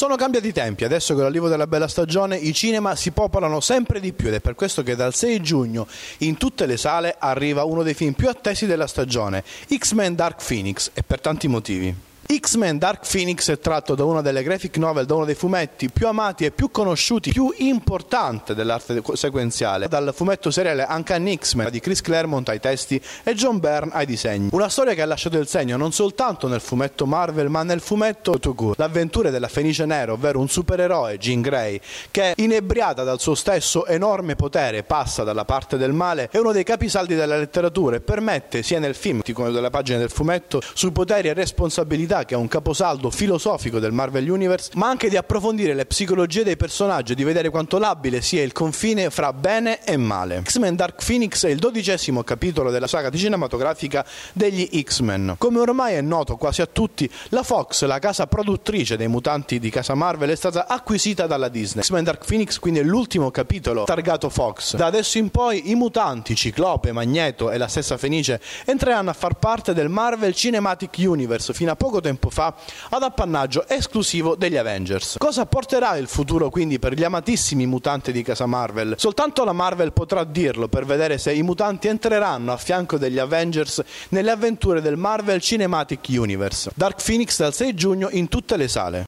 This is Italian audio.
Sono cambiati i tempi, adesso con l'arrivo della bella stagione i cinema si popolano sempre di più ed è per questo che dal 6 giugno in tutte le sale arriva uno dei film più attesi della stagione, X-Men Dark Phoenix, e per tanti motivi. X-Men Dark Phoenix è tratto da una delle graphic novel, da uno dei fumetti più amati e più conosciuti, più importante dell'arte sequenziale, dal fumetto seriale Uncanny X-Men di Chris Claremont ai testi e John Byrne ai disegni. Una storia che ha lasciato il segno non soltanto nel fumetto Marvel, ma nel fumetto Toku. L'avventura della Fenice Nera, ovvero un supereroe, Jean Grey, che inebriata dal suo stesso enorme potere passa dalla parte del male, è uno dei capisaldi della letteratura e permette sia nel film come nelle pagine del fumetto sui poteri e responsabilità che è un caposaldo filosofico del Marvel Universe, ma anche di approfondire le psicologie dei personaggi, di vedere quanto labile sia il confine fra bene e male. X-Men Dark Phoenix è il dodicesimo capitolo della saga cinematografica degli X-Men. Come ormai è noto quasi a tutti, la Fox, la casa produttrice dei mutanti di casa Marvel, è stata acquisita dalla Disney. X-Men Dark Phoenix quindi è l'ultimo capitolo targato Fox. Da adesso in poi i mutanti, Ciclope, Magneto e la stessa Fenice entreranno a far parte del Marvel Cinematic Universe fino a poco tempo tempo fa ad appannaggio esclusivo degli Avengers. Cosa porterà il futuro quindi per gli amatissimi mutanti di casa Marvel? Soltanto la Marvel potrà dirlo per vedere se i mutanti entreranno a fianco degli Avengers nelle avventure del Marvel Cinematic Universe. Dark Phoenix dal 6 giugno in tutte le sale.